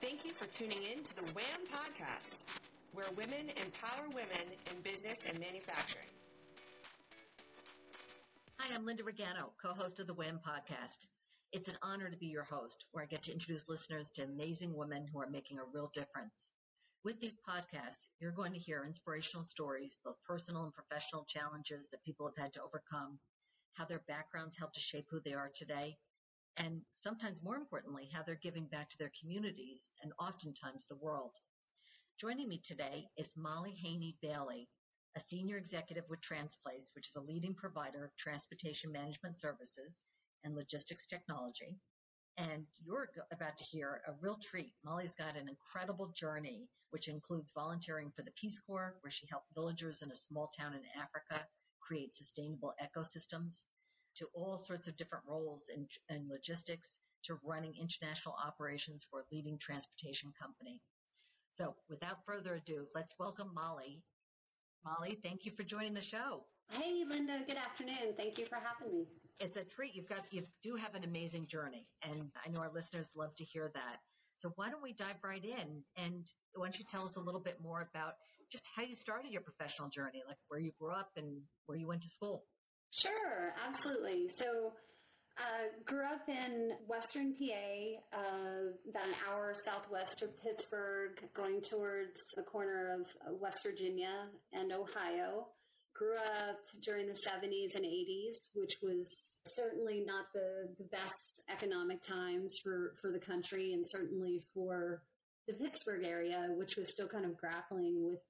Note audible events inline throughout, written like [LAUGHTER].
Thank you for tuning in to the WHAM podcast, where women empower women in business and manufacturing. Hi, I'm Linda Regano, co-host of the WHAM podcast. It's an honor to be your host, where I get to introduce listeners to amazing women who are making a real difference. With these podcasts, you're going to hear inspirational stories, both personal and professional challenges that people have had to overcome, how their backgrounds help to shape who they are today, and sometimes more importantly, how they're giving back to their communities and oftentimes the world. Joining me today is Molly Haney Bailey, a senior executive with Transplace, which is a leading provider of transportation management services and logistics technology. And you're about to hear a real treat. Molly's got an incredible journey, which includes volunteering for the Peace Corps, where she helped villagers in a small town in Africa create sustainable ecosystems, to all sorts of different roles in, in logistics, to running international operations for a leading transportation company. So without further ado, let's welcome Molly. Molly, thank you for joining the show. Hey, Linda. Good afternoon. Thank you for having me. It's a treat. You've got, you do have an amazing journey, and I know our listeners love to hear that. So why don't we dive right in? And why don't you tell us a little bit more about just how you started your professional journey, like where you grew up and where you went to school? Sure, absolutely. So, uh, grew up in Western PA, uh, about an hour southwest of Pittsburgh, going towards the corner of West Virginia and Ohio grew up during the 70s and 80s, which was certainly not the, the best economic times for, for the country and certainly for the Pittsburgh area, which was still kind of grappling with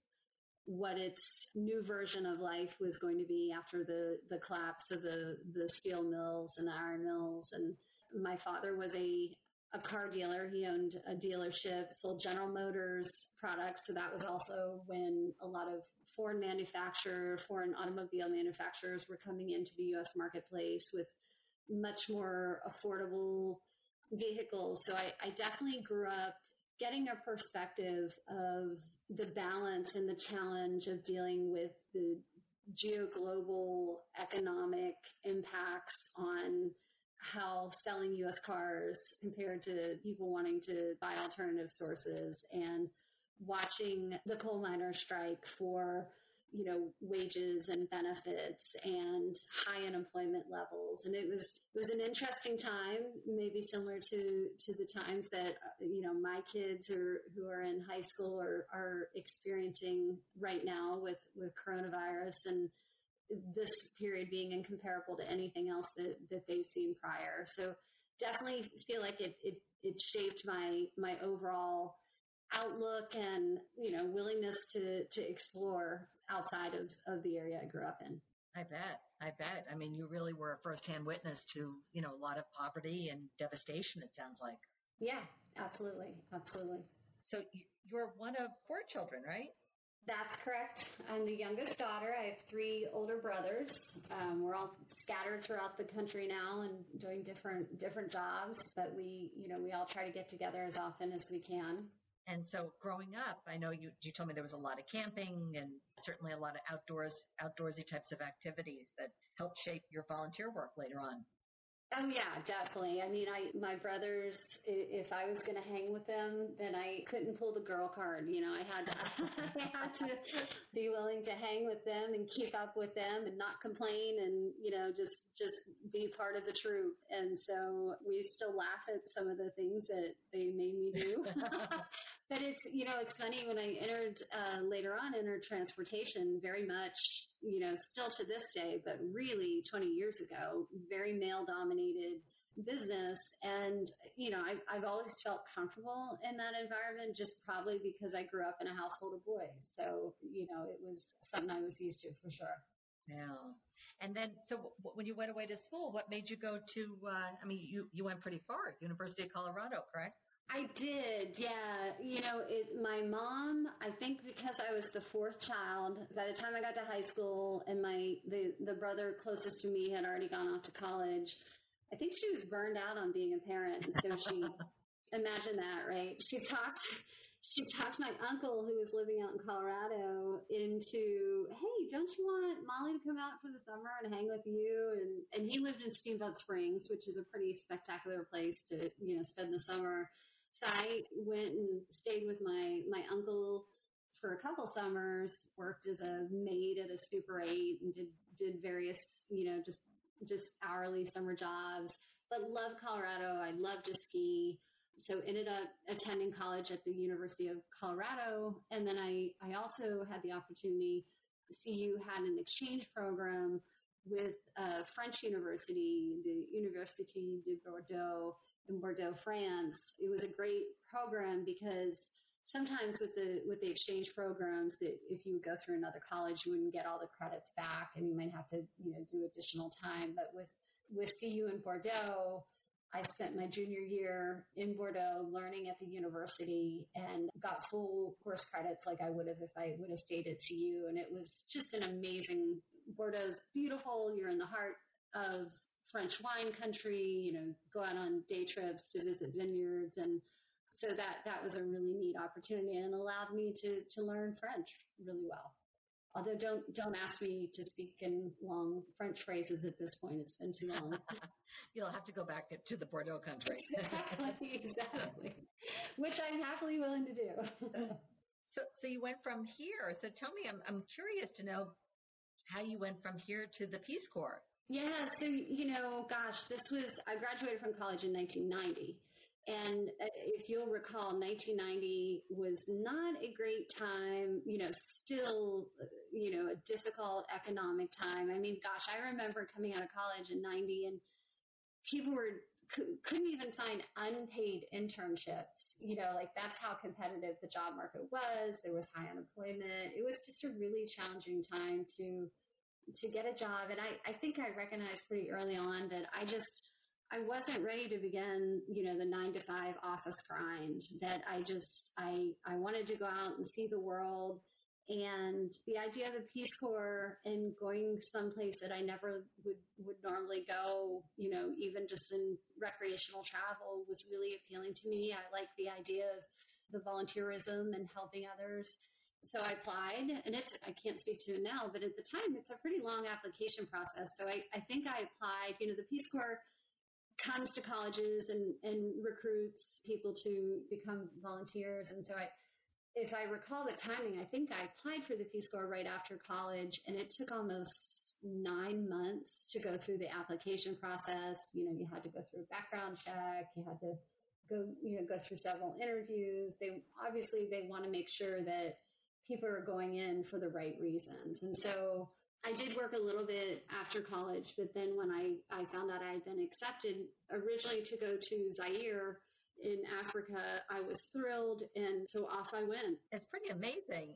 what its new version of life was going to be after the, the collapse of the, the steel mills and the iron mills. And my father was a a car dealer. He owned a dealership, sold General Motors products. So that was also when a lot of foreign manufacturer, foreign automobile manufacturers were coming into the US marketplace with much more affordable vehicles. So I, I definitely grew up getting a perspective of the balance and the challenge of dealing with the geo-global economic impacts on how selling US cars compared to people wanting to buy alternative sources and watching the coal miners strike for you know wages and benefits and high unemployment levels and it was it was an interesting time maybe similar to to the times that you know my kids are who are in high school are are experiencing right now with with coronavirus and this period being incomparable to anything else that, that they've seen prior. So definitely feel like it, it, it shaped my, my overall outlook and, you know, willingness to, to explore outside of, of the area I grew up in. I bet. I bet. I mean, you really were a firsthand witness to, you know, a lot of poverty and devastation, it sounds like. Yeah, absolutely. Absolutely. So you're one of four children, right? That's correct. I'm the youngest daughter. I have three older brothers. Um, we're all scattered throughout the country now and doing different different jobs, but we, you know, we all try to get together as often as we can. And so, growing up, I know you you told me there was a lot of camping and certainly a lot of outdoors outdoorsy types of activities that helped shape your volunteer work later on. Oh yeah, definitely. I mean, I my brothers. If I was going to hang with them, then I couldn't pull the girl card. You know, I had to, [LAUGHS] I had to be willing to hang with them and keep up with them and not complain and you know just just be part of the troop. And so we still laugh at some of the things that they made me do. [LAUGHS] but it's you know it's funny when I entered uh, later on entered transportation very much you know, still to this day, but really 20 years ago, very male dominated business. And, you know, I, I've always felt comfortable in that environment just probably because I grew up in a household of boys. So, you know, it was something I was used to for sure. Yeah. And then, so when you went away to school, what made you go to, uh, I mean, you, you went pretty far, University of Colorado, correct? I did, yeah. You know, it, my mom. I think because I was the fourth child. By the time I got to high school, and my the the brother closest to me had already gone off to college, I think she was burned out on being a parent. So she, [LAUGHS] imagine that, right? She talked. She talked my uncle, who was living out in Colorado, into, hey, don't you want Molly to come out for the summer and hang with you? And and he lived in Steamboat Springs, which is a pretty spectacular place to you know spend the summer. So I went and stayed with my my uncle for a couple summers. Worked as a maid at a Super Eight and did did various you know just just hourly summer jobs. But loved Colorado. I love to ski. So ended up attending college at the University of Colorado, and then I I also had the opportunity. CU had an exchange program with a French university, the Université de Bordeaux, in Bordeaux, France. It was a great program because sometimes with the with the exchange programs that if you go through another college you wouldn't get all the credits back and you might have to you know do additional time but with with CU in Bordeaux I spent my junior year in Bordeaux learning at the university and got full course credits like I would have if I would have stayed at CU and it was just an amazing Bordeaux's beautiful you're in the heart of French wine country, you know, go out on day trips to visit vineyards. And so that, that was a really neat opportunity and allowed me to, to learn French really well. Although don't, don't ask me to speak in long French phrases at this point. It's been too long. [LAUGHS] You'll have to go back to the Bordeaux country. [LAUGHS] exactly, exactly. Which I'm happily willing to do. [LAUGHS] so, so you went from here. So tell me, I'm, I'm curious to know how you went from here to the Peace Corps. Yeah, so you know, gosh, this was I graduated from college in 1990. And uh, if you'll recall, 1990 was not a great time, you know, still, you know, a difficult economic time. I mean, gosh, I remember coming out of college in 90 and people were couldn't even find unpaid internships. You know, like that's how competitive the job market was. There was high unemployment. It was just a really challenging time to to get a job. And I, I think I recognized pretty early on that I just, I wasn't ready to begin, you know, the nine to five office grind that I just, I, I wanted to go out and see the world. And the idea of the Peace Corps and going someplace that I never would, would normally go, you know, even just in recreational travel was really appealing to me. I like the idea of the volunteerism and helping others. So I applied, and it's, I can't speak to it now, but at the time, it's a pretty long application process. So I, I think I applied, you know, the Peace Corps comes to colleges and, and recruits people to become volunteers. And so I, if I recall the timing, I think I applied for the Peace Corps right after college, and it took almost nine months to go through the application process. You know, you had to go through a background check, you had to go, you know, go through several interviews. They obviously they want to make sure that people are going in for the right reasons. And so I did work a little bit after college, but then when I, I found out I had been accepted originally to go to Zaire, in Africa, I was thrilled. And so off I went. It's pretty amazing.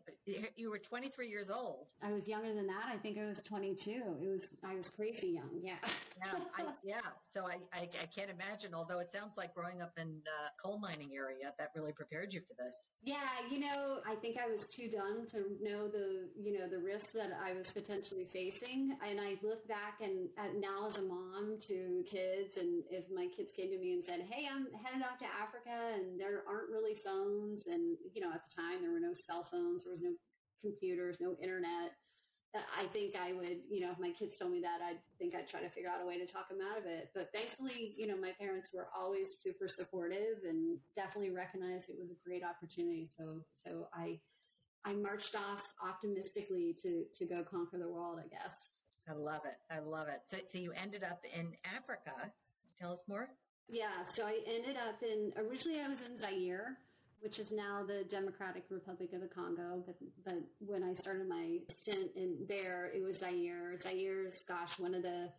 You were 23 years old. I was younger than that. I think I was 22. It was, I was crazy young. Yeah. yeah. I, yeah. So I, I, I, can't imagine, although it sounds like growing up in uh, coal mining area, that really prepared you for this. Yeah. You know, I think I was too dumb to know the, you know, the risks that I was potentially facing. And I look back and at now as a mom to kids, and if my kids came to me and said, Hey, I'm headed off to Africa and there aren't really phones. And, you know, at the time there were no cell phones, there was no computers, no internet. I think I would, you know, if my kids told me that, I think I'd try to figure out a way to talk them out of it. But thankfully, you know, my parents were always super supportive and definitely recognized it was a great opportunity. So, so I, I marched off optimistically to, to go conquer the world, I guess. I love it. I love it. So, so you ended up in Africa. Tell us more. Yeah, so I ended up in originally I was in Zaire, which is now the Democratic Republic of the Congo. But but when I started my stint in there, it was Zaire. Zaire's gosh, one of the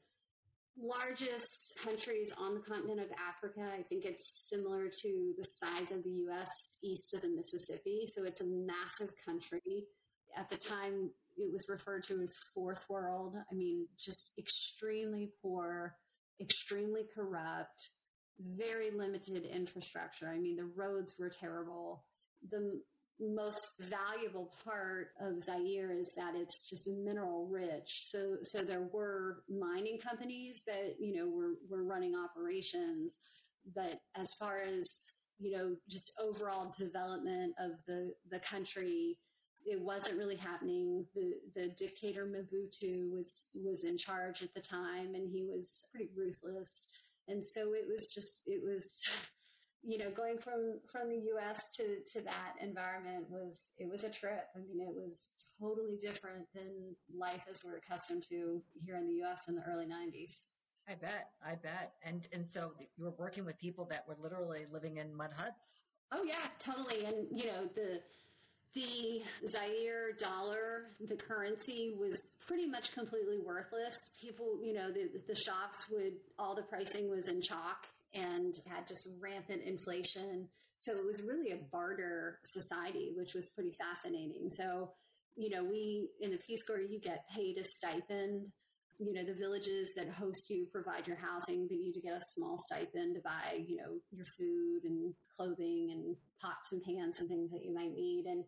largest countries on the continent of Africa. I think it's similar to the size of the U.S. east of the Mississippi. So it's a massive country. At the time, it was referred to as fourth world. I mean, just extremely poor, extremely corrupt very limited infrastructure. I mean, the roads were terrible. The most valuable part of Zaire is that it's just mineral rich. So, so there were mining companies that, you know, were, were running operations. But as far as, you know, just overall development of the, the country, it wasn't really happening. The the dictator Mobutu was was in charge at the time, and he was pretty ruthless. And so it was just, it was [LAUGHS] you know, going from from the U.S. to to that environment was it was a trip. I mean, it was totally different than life as we're accustomed to here in the U.S. in the early '90s. I bet, I bet, and and so you were working with people that were literally living in mud huts. Oh yeah, totally. And you know the the Zaire dollar, the currency was pretty much completely worthless. People, you know, the the shops would all the pricing was in chalk and had just rampant inflation. So it was really a barter society, which was pretty fascinating. So, you know, we in the Peace Corps, you get paid a stipend. You know, the villages that host you provide your housing, but you get a small stipend to buy, you know, your food and clothing and pots and pans and things that you might need. And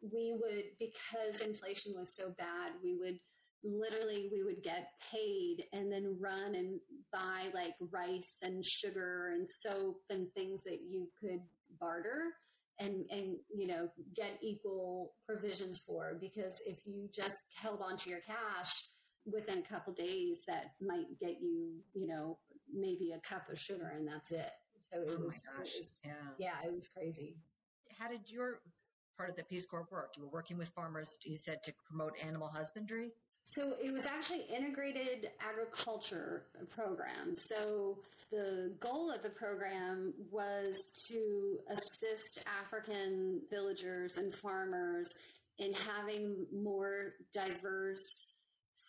we would, because inflation was so bad, we would literally we would get paid and then run and buy like rice and sugar and soap and things that you could barter and and you know get equal provisions for. Because if you just held onto your cash within a couple days that might get you you know maybe a cup of sugar and that's it. So it, oh was, it was yeah. yeah it was crazy. How did your part of the peace corps work you were working with farmers you said to promote animal husbandry so it was actually integrated agriculture program. So the goal of the program was to assist African villagers and farmers in having more diverse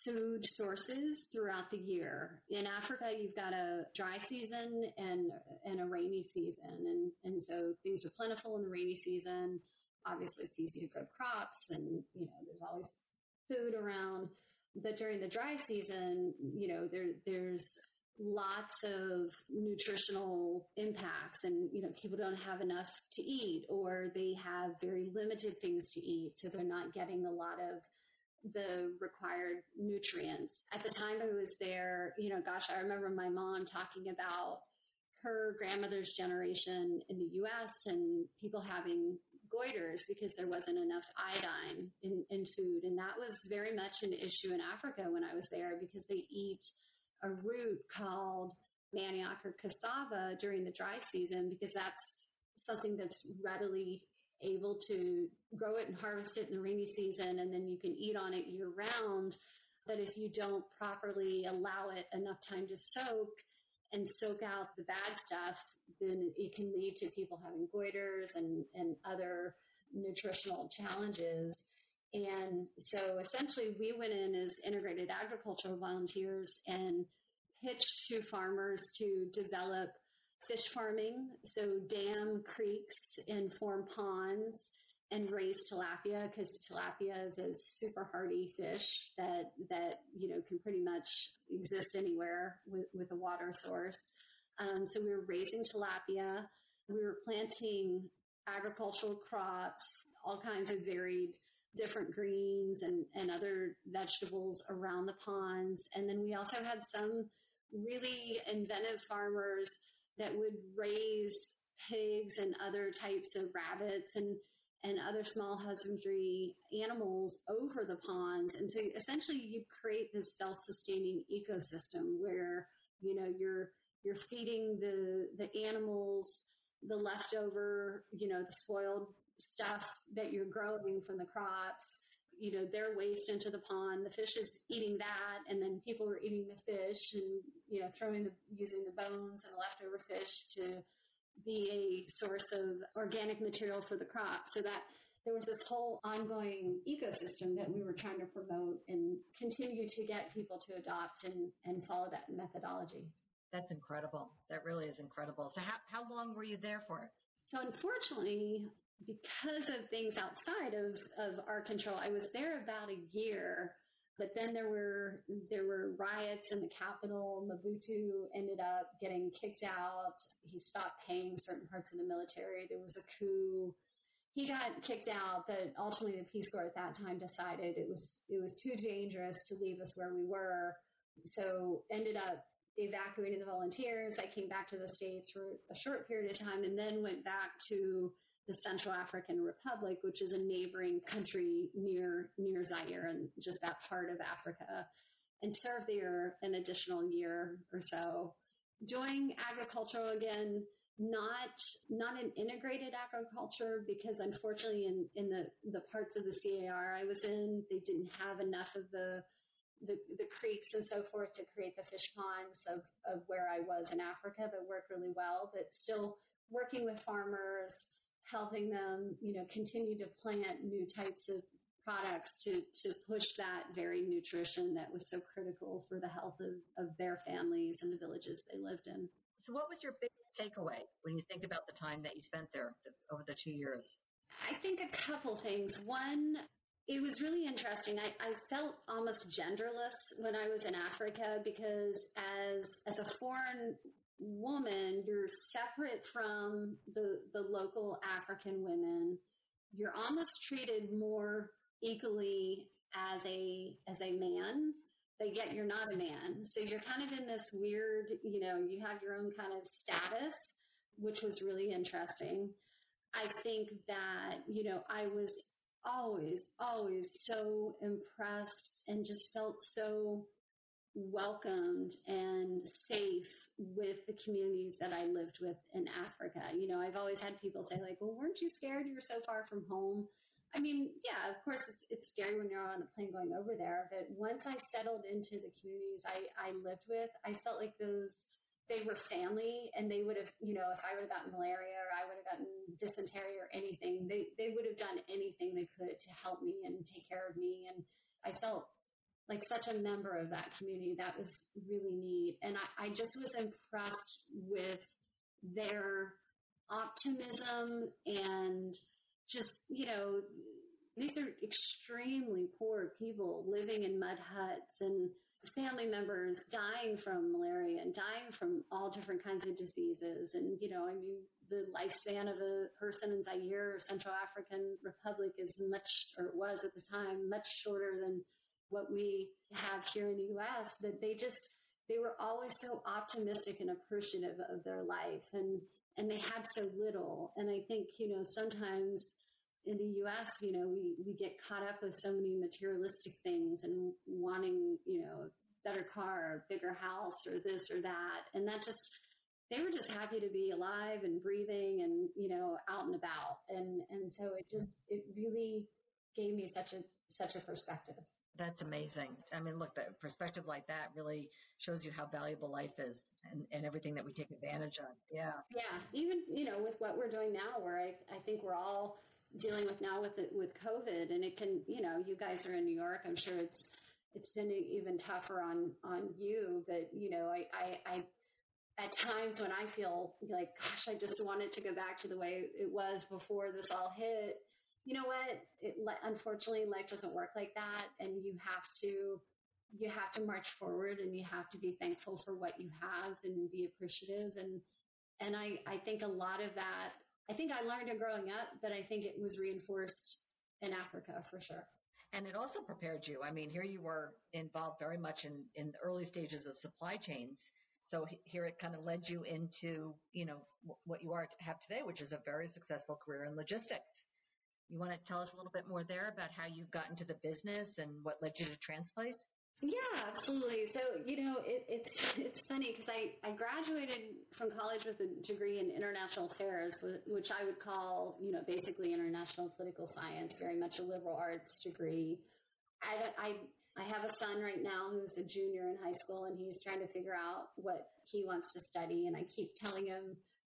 food sources throughout the year. In Africa, you've got a dry season and and a rainy season, and and so things are plentiful in the rainy season. Obviously, it's easy to grow crops, and you know there's always food around. But during the dry season, you know, there there's lots of nutritional impacts and you know people don't have enough to eat or they have very limited things to eat so they're not getting a lot of the required nutrients at the time i was there you know gosh i remember my mom talking about her grandmother's generation in the us and people having goiters because there wasn't enough iodine in, in food. And that was very much an issue in Africa when I was there because they eat a root called manioc or cassava during the dry season because that's something that's readily able to grow it and harvest it in the rainy season and then you can eat on it year round. But if you don't properly allow it enough time to soak, and soak out the bad stuff, then it can lead to people having goiters and, and other nutritional challenges. And so essentially, we went in as integrated agricultural volunteers and pitched to farmers to develop fish farming, so dam creeks and form ponds and raise tilapia because tilapia is a super hardy fish that that you know can pretty much exist anywhere with, with a water source. Um, so we were raising tilapia. We were planting agricultural crops, all kinds of varied different greens and, and other vegetables around the ponds. And then we also had some really inventive farmers that would raise pigs and other types of rabbits and and other small husbandry animals over the ponds. And so essentially you create this self-sustaining ecosystem where, you know, you're, you're feeding the, the animals the leftover, you know, the spoiled stuff that you're growing from the crops, you know, their waste into the pond. The fish is eating that, and then people are eating the fish and, you know, throwing the, using the bones and the leftover fish to be a source of organic material for the crop. So that there was this whole ongoing ecosystem that we were trying to promote and continue to get people to adopt and, and follow that methodology. That's incredible. That really is incredible. So how, how long were you there for? So unfortunately, because of things outside of, of our control, I was there about a year but then there were there were riots in the capital. Mobutu ended up getting kicked out. He stopped paying certain parts of the military. There was a coup. He got kicked out, but ultimately the Peace Corps at that time decided it was it was too dangerous to leave us where we were. So ended up evacuating the volunteers. I came back to the States for a short period of time and then went back to the Central African Republic, which is a neighboring country near near Zaire and just that part of Africa, and served there an additional year or so. Doing agriculture again, not not an integrated agriculture because unfortunately in, in the, the parts of the CAR I was in, they didn't have enough of the the, the creeks and so forth to create the fish ponds of, of where I was in Africa that worked really well, but still working with farmers, helping them, you know, continue to plant new types of products to, to push that very nutrition that was so critical for the health of, of their families and the villages they lived in. So, what was your big takeaway when you think about the time that you spent there over the two years? I think a couple things. One, it was really interesting. I, I, felt almost genderless when I was in Africa because as as a foreign woman, you're separate from the the local African women. You're almost treated more equally as a as a man but yet you're not a man so you're kind of in this weird you know you have your own kind of status which was really interesting i think that you know i was always always so impressed and just felt so welcomed and safe with the communities that I lived with in Africa. You know, I've always had people say like, "Well, weren't you scared you were so far from home?" I mean, yeah, of course, it's, it's scary when you're on the plane going over there. But once I settled into the communities I, I lived with, I felt like those, they were family and they would have, you know, if I would have gotten malaria or I would have gotten dysentery or anything, they, they would have done anything they could to help me and take care of me. And I felt like such a member of that community. That was really neat. And I, I just was impressed with their optimism and just, you know, these are extremely poor people living in mud huts and family members dying from malaria and dying from all different kinds of diseases. And, you know, I mean, the lifespan of a person in Zaire or Central African Republic is much, or it was at the time, much shorter than what we have here in the US. But they just, they were always so optimistic and appreciative of their life. And, and they had so little. And I think, you know, sometimes in the US, you know, we, we get caught up with so many materialistic things and wanting, you know, better car, or bigger house, or this or that. And that just, they were just happy to be alive and breathing and, you know, out and about. And, and so it just, it really gave me such a, such a perspective. That's amazing. I mean, look, the perspective like that really shows you how valuable life is and, and everything that we take advantage of. Yeah. Yeah. Even, you know, with what we're doing now, where I, I think we're all, dealing with now with it, with COVID, and it can, you know, you guys are in New York. I'm sure it's it's been even tougher on on you. But you know, I I, I at times when I feel like, gosh, I just want it to go back to the way it was before this all hit. You know what? It, unfortunately, life doesn't work like that, and you have to you have to march forward, and you have to be thankful for what you have, and be appreciative. And and I I think a lot of that I think I learned it growing up, but I think it was reinforced in Africa for sure. And it also prepared you. I mean, here you were involved very much in, in the early stages of supply chains. So here it kind of led you into, you know, what you are have today, which is a very successful career in logistics. You want to tell us a little bit more there about how you got into the business and what led you to Transplace? Yeah, absolutely. So you know, it, it's [LAUGHS] it's funny because I I graduated from college with a degree in international affairs, which I would call you know basically international political science, very much a liberal arts degree. I I I have a son right now who's a junior in high school, and he's trying to figure out what he wants to study. And I keep telling him,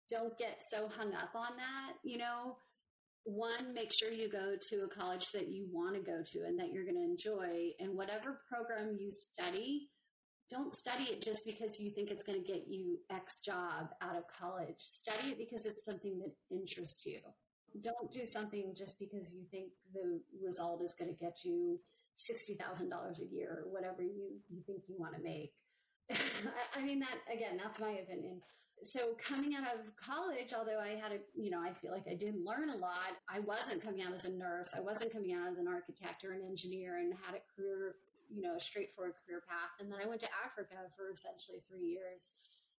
don't get so hung up on that. You know, one, make sure you go to a college that you want to go to and that you're going to enjoy. And whatever program you study, don't study it just because you think it's going to get you X job out of college. Study it because it's something that interests you. Don't do something just because you think the result is going to get you $60,000 a year or whatever you, you think you want to make. [LAUGHS] I mean, that again, that's my opinion so coming out of college, although I had a, you know, I feel like I didn't learn a lot, I wasn't coming out as a nurse. I wasn't coming out as an architect or an engineer and had a career, you know, a straightforward career path. And then I went to Africa for essentially three years.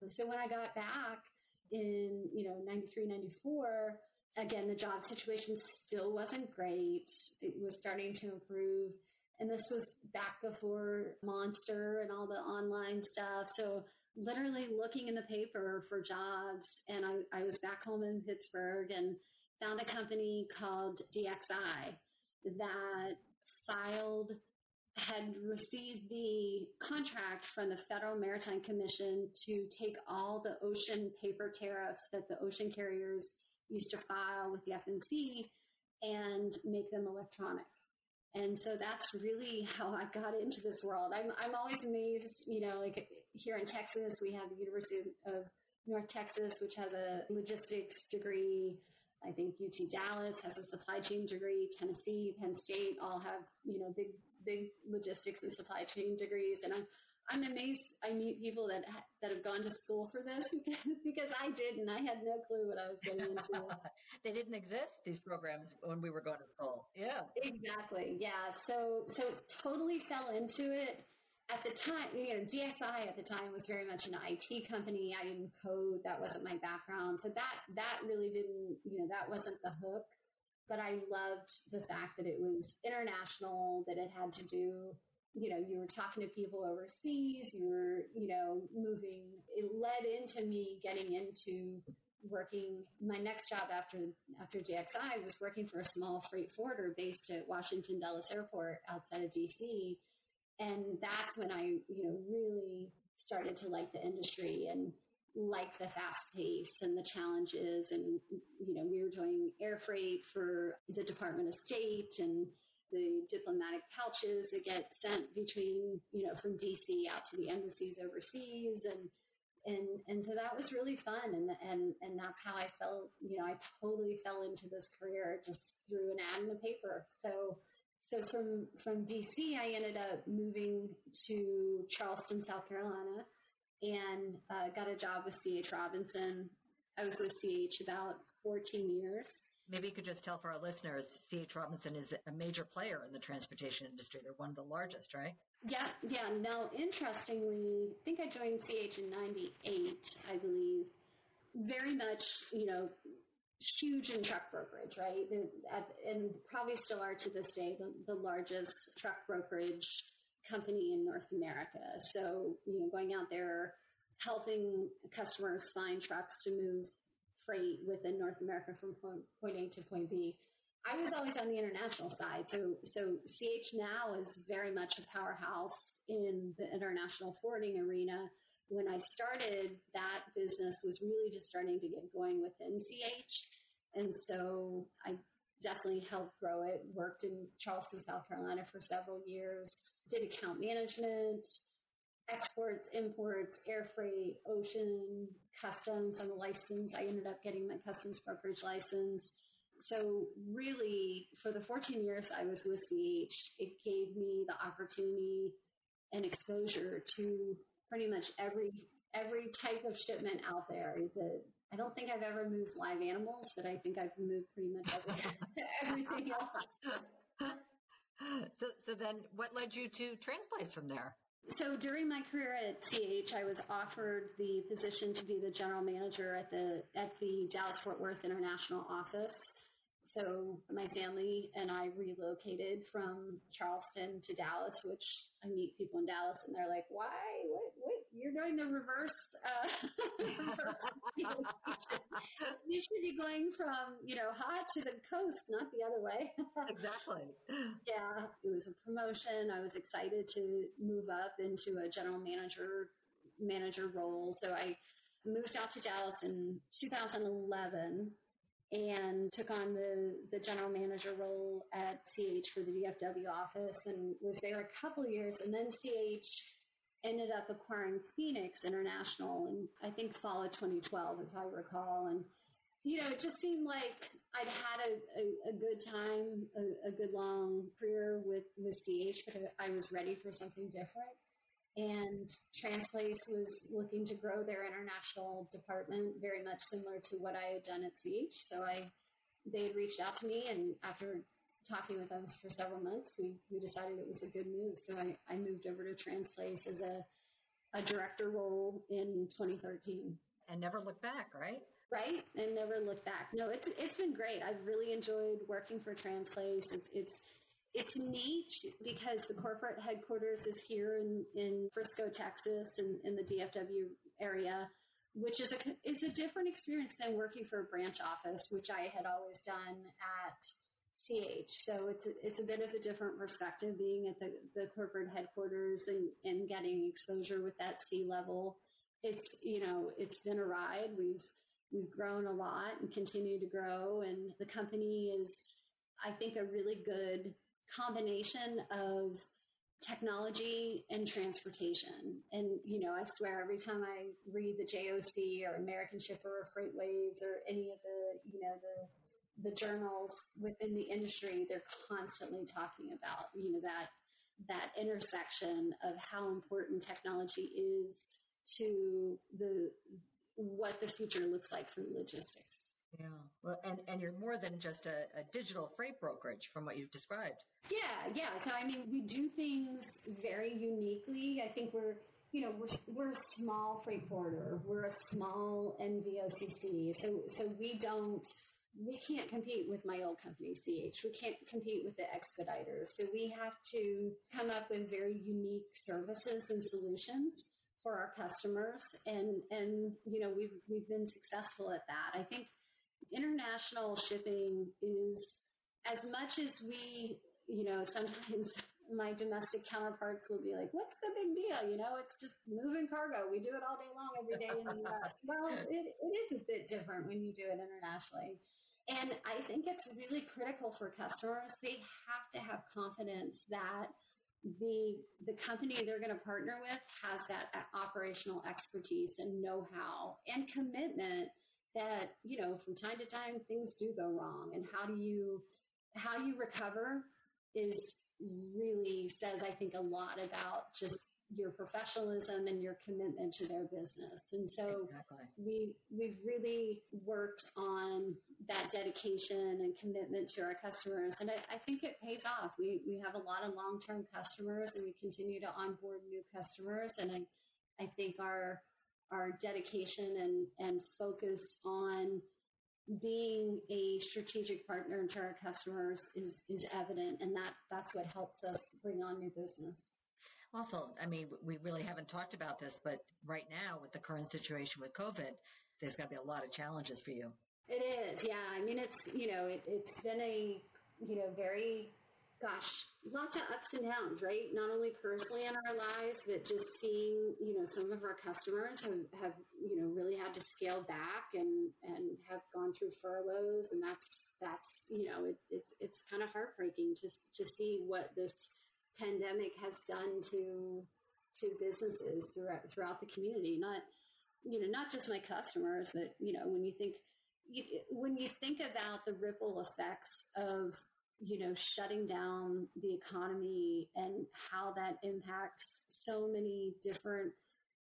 So when I got back in, you know, 93, 94, again, the job situation still wasn't great. It was starting to improve. And this was back before Monster and all the online stuff. So literally looking in the paper for jobs. And I, I was back home in Pittsburgh and found a company called DXI that filed had received the contract from the Federal Maritime Commission to take all the ocean paper tariffs that the ocean carriers used to file with the FMC and make them electronic. And so that's really how I got into this world. I'm, I'm always amazed, you know, like here in Texas, we have the University of North Texas, which has a logistics degree. I think UT Dallas has a supply chain degree. Tennessee, Penn State all have, you know, big big logistics and supply chain degrees, and I'm I'm amazed. I meet people that that have gone to school for this [LAUGHS] because I didn't. I had no clue what I was getting into. [LAUGHS] they didn't exist these programs when we were going to school. Yeah, exactly. Yeah. So so totally fell into it at the time. You know, DXI at the time was very much an IT company. I didn't code. That wasn't my background. So that that really didn't. You know, that wasn't the hook but I loved the fact that it was international, that it had to do, you know, you were talking to people overseas, you were, you know, moving. It led into me getting into working my next job after after DXI was working for a small freight forwarder based at Washington Dulles Airport outside of DC. And that's when I, you know, really started to like the industry and like the fast pace and the challenges. And, you know, we were doing air freight for the Department of State and the diplomatic pouches that get sent between, you know, from DC out to the embassies overseas. And, and, and so that was really fun. And, and, and that's how I felt, you know, I totally fell into this career just through an ad in the paper. So, so from, from DC, I ended up moving to Charleston, South Carolina and uh, got a job with CH Robinson. I was with CH about 14 years. Maybe you could just tell for our listeners, CH Robinson is a major player in the transportation industry. They're one of the largest, right? Yeah, yeah. Now, interestingly, I think I joined CH in 98, I believe. Very much, you know, huge in truck brokerage, right? At, and probably still are to this day the, the largest truck brokerage company in North America. So, you know, going out there, helping customers find trucks to move freight within North America from point, A to point B. I was always on the international side. So, so CH now is very much a powerhouse in the international forwarding arena. When I started, that business was really just starting to get going within CH. And so I definitely helped grow it, worked in Charleston, South Carolina for several years, did account management, exports, imports, air freight, ocean, customs. I'm a license. I ended up getting my customs brokerage license. So really, for the 14 years I was with CH, it gave me the opportunity and exposure to pretty much every every type of shipment out there. The, I don't think I've ever moved live animals, but I think I've moved pretty much every, [LAUGHS] everything else. [LAUGHS] so, so then what led you to Transplace from there? So during my career at CH, I was offered the position to be the general manager at the at the Dallas Fort Worth International office. So my family and I relocated from Charleston to Dallas, which I meet people in Dallas and they're like, "Why? What? What? You're doing the reverse. Uh, [LAUGHS] reverse [LAUGHS] you should be going from you know hot to the coast, not the other way." [LAUGHS] exactly. Yeah, it was a promotion. I was excited to move up into a general manager manager role. So I moved out to Dallas in 2011 and took on the, the general manager role at CH for the DFW office and was there a couple years. And then CH ended up acquiring Phoenix International and I think fall of 2012, if I recall. And, you know, it just seemed like I'd had a, a, a good time, a, a, good long career with, with CH, but I was ready for something different and Transplace was looking to grow their international department very much similar to what I had done at CH. So I they had reached out to me and after talking with them for several months, we, we decided it was a good move. So I, I moved over to Transplace as a, a director role in 2013. And never looked back, right? Right, and never looked back. No, it's it's been great. I've really enjoyed working for Transplace. It, it's it's neat because the corporate headquarters is here in, in Frisco, Texas, and in, in the DFW area, which is a is a different experience than working for a branch office, which I had always done at CH. So it's a, it's a bit of a different perspective being at the, the corporate headquarters and, and getting exposure with that C level. It's you know it's been a ride. We've we've grown a lot and continue to grow, and the company is I think a really good combination of technology and transportation. And, you know, I swear every time I read the JOC or American Shipper or FreightWaves or any of the, you know, the, the journals within the industry, they're constantly talking about, you know, that, that intersection of how important technology is to the, what the future looks like for logistics. Yeah. Well, and, and you're more than just a, a, digital freight brokerage from what you've described. Yeah. Yeah. So, I mean, we do things very uniquely. I think we're, you know, we're, we're a small freight forwarder. We're a small NVOCC. So, so we don't, we can't compete with my old company, CH. We can't compete with the expediters. So we have to come up with very unique services and solutions for our customers. And, and, you know, we've, we've been successful at that. I think international shipping is as much as we, you know, sometimes [LAUGHS] my domestic counterparts will be like, what's the big deal? You know, it's just moving cargo. We do it all day long every day in the US. [LAUGHS] well, it, it is a bit different when you do it internationally. And I think it's really critical for customers. They have to have confidence that the the company they're going to partner with has that operational expertise and know-how and commitment that you know from time to time things do go wrong and how do you how you recover is really says i think a lot about just your professionalism and your commitment to their business and so exactly. we we've really worked on that dedication and commitment to our customers and I, I think it pays off we we have a lot of long-term customers and we continue to onboard new customers and i i think our our dedication and, and focus on being a strategic partner to our customers is, is evident. And that, that's what helps us bring on new business. Also, I mean, we really haven't talked about this, but right now with the current situation with COVID, there's going to be a lot of challenges for you. It is, yeah. I mean, it's you know, it, it's been a you know very gosh, lots of ups and downs, right? Not only personally in our lives, but just seeing, you know, some of our customers have, have you know, really had to scale back and, and have gone through furloughs. And that's, that's, you know, it, it's, it's kind of heartbreaking to, to see what this pandemic has done to, to businesses throughout, throughout the community. Not, you know, not just my customers, but, you know, when you think, you, when you think about the ripple effects of you know, shutting down the economy and how that impacts so many different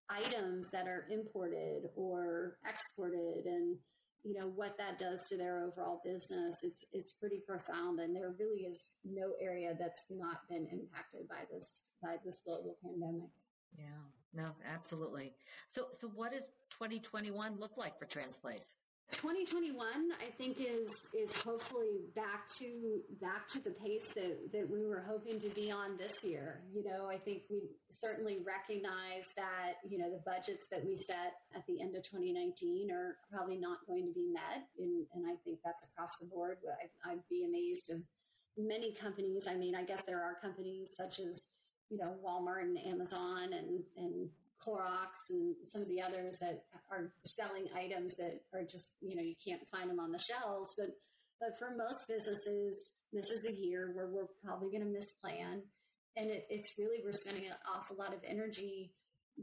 items that are imported or exported and you know what that does to their overall business. It's it's pretty profound and there really is no area that's not been impacted by this by this global pandemic. Yeah. No absolutely. So so what does 2021 look like for transplace 2021 i think is is hopefully back to back to the pace that that we were hoping to be on this year. You know i think we certainly recognize that you know the budgets that we set at the end of 2019 are probably not going to be met. And, and i think that's across the board. I, i'd be amazed of many companies. I mean i guess there are companies such as you know walmart and amazon and and Clorox and some of the others that are selling items that are just, you know, you can't find them on the shelves. But, but for most businesses, this is the year where we're probably going to misplan. And it, it's really, we're spending an awful lot of energy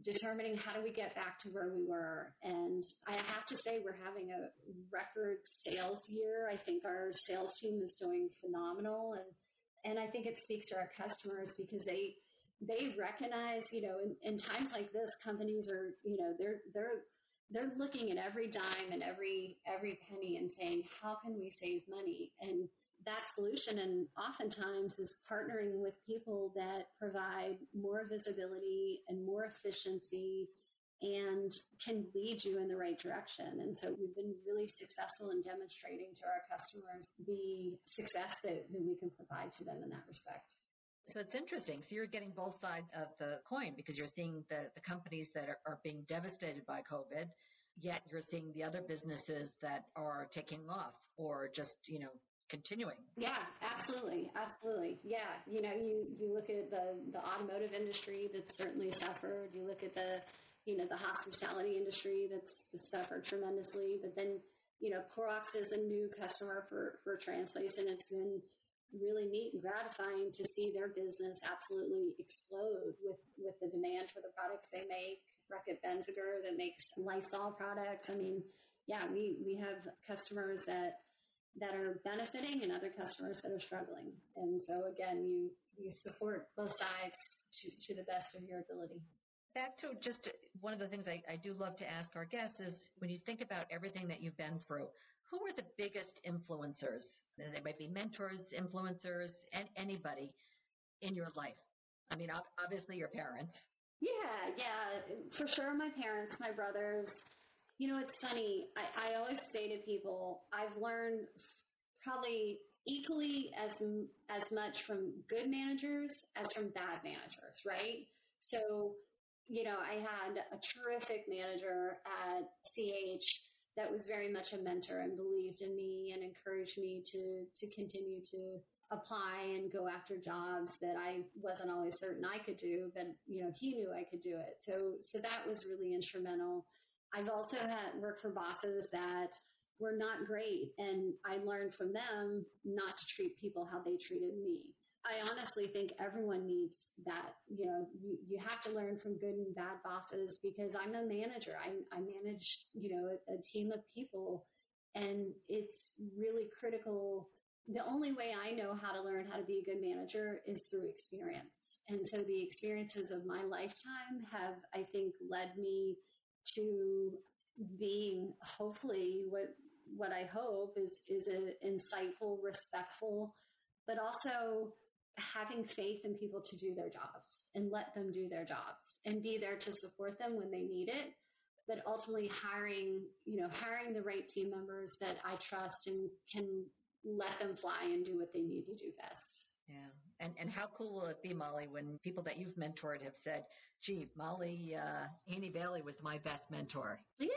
determining how do we get back to where we were. And I have to say, we're having a record sales year. I think our sales team is doing phenomenal. And, and I think it speaks to our customers because they, they recognize, you know, in, in times like this, companies are, you know, they're they're they're looking at every dime and every every penny and saying, how can we save money? And that solution and oftentimes is partnering with people that provide more visibility and more efficiency and can lead you in the right direction. And so we've been really successful in demonstrating to our customers the success that, that we can provide to them in that respect. So it's interesting. So you're getting both sides of the coin because you're seeing the, the companies that are, are being devastated by COVID, yet you're seeing the other businesses that are taking off or just, you know, continuing. Yeah, absolutely. Absolutely. Yeah. You know, you, you look at the, the automotive industry that's certainly suffered. You look at the, you know, the hospitality industry that's, that's suffered tremendously. But then, you know, Clorox is a new customer for, for Transplace and it's been really neat and gratifying to see their business absolutely explode with, with the demand for the products they make. Reckitt Benckiser that makes Lysol products. I mean, yeah, we, we have customers that that are benefiting and other customers that are struggling. And so again, you you support both sides to, to the best of your ability. Back to just one of the things I, I do love to ask our guests is when you think about everything that you've been through, who are the biggest influencers? They might be mentors, influencers, and anybody in your life. I mean, obviously your parents. Yeah, yeah, for sure. My parents, my brothers, you know, it's funny. I, I always say to people, I've learned probably equally as as much from good managers as from bad managers, right? So, you know, I had a terrific manager at CH that was very much a mentor and believed in me and encouraged me to to continue to apply and go after jobs that I wasn't always certain I could do, but you know, he knew I could do it. So so that was really instrumental. I've also had worked for bosses that were not great, and I learned from them not to treat people how they treated me. I honestly think everyone needs that. You know, you, you have to learn from good and bad bosses because I'm a manager. I, I manage, you know, a, a team of people, and it's really critical the only way I know how to learn how to be a good manager is through experience. And so the experiences of my lifetime have, I think, led me to being hopefully what what I hope is is an insightful, respectful, but also having faith in people to do their jobs and let them do their jobs and be there to support them when they need it. But ultimately hiring, you know, hiring the right team members that I trust and can let them fly and do what they need to do best. Yeah. And and how cool will it be, Molly, when people that you've mentored have said, gee, Molly uh, Haney Bailey was my best mentor. Yeah,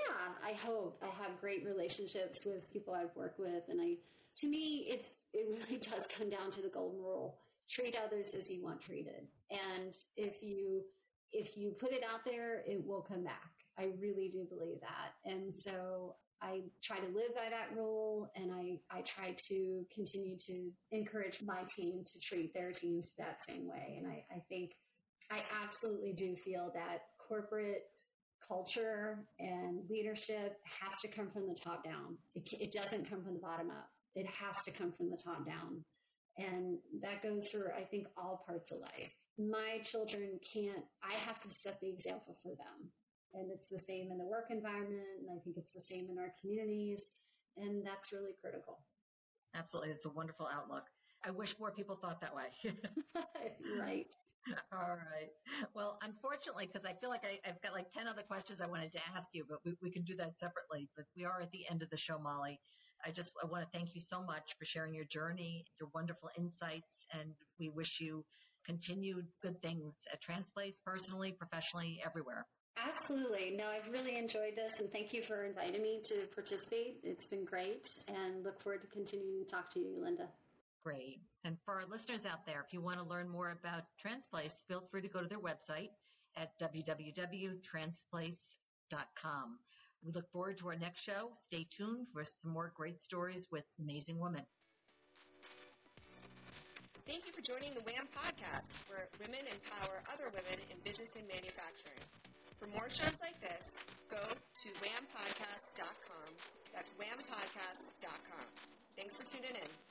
I hope. I have great relationships with people I've worked with. And I to me it it really [LAUGHS] does come down to the golden rule. Treat others as you want treated. And if you if you put it out there, it will come back. I really do believe that. And so I try to live by that rule and I, I try to continue to encourage my team to treat their teams that same way. And I, I think I absolutely do feel that corporate culture and leadership has to come from the top down. It, it doesn't come from the bottom up. It has to come from the top down. And that goes for, I think, all parts of life. My children can't, I have to set the example for them. And it's the same in the work environment. And I think it's the same in our communities. And that's really critical. Absolutely. It's a wonderful outlook. I wish more people thought that way. [LAUGHS] right. [LAUGHS] All right. Well, unfortunately, because I feel like I, have got like 10 other questions I wanted to ask you, but we, we can do that separately. But we are at the end of the show, Molly. I just I want to thank you so much for sharing your journey, your wonderful insights, and we wish you continued good things at Transplace, personally, professionally, everywhere. Absolutely. No, I've really enjoyed this and thank you for inviting me to participate. It's been great and look forward to continuing to talk to you, Linda. Great. And for our listeners out there, if you want to learn more about Transplace, feel free to go to their website at www.transplace.com. We look forward to our next show. Stay tuned for some more great stories with amazing women. Thank you for joining the WHAM podcast, where women empower other women in business and manufacturing. For more shows like this, go to whampodcast.com. That's whampodcast.com. Thanks for tuning in.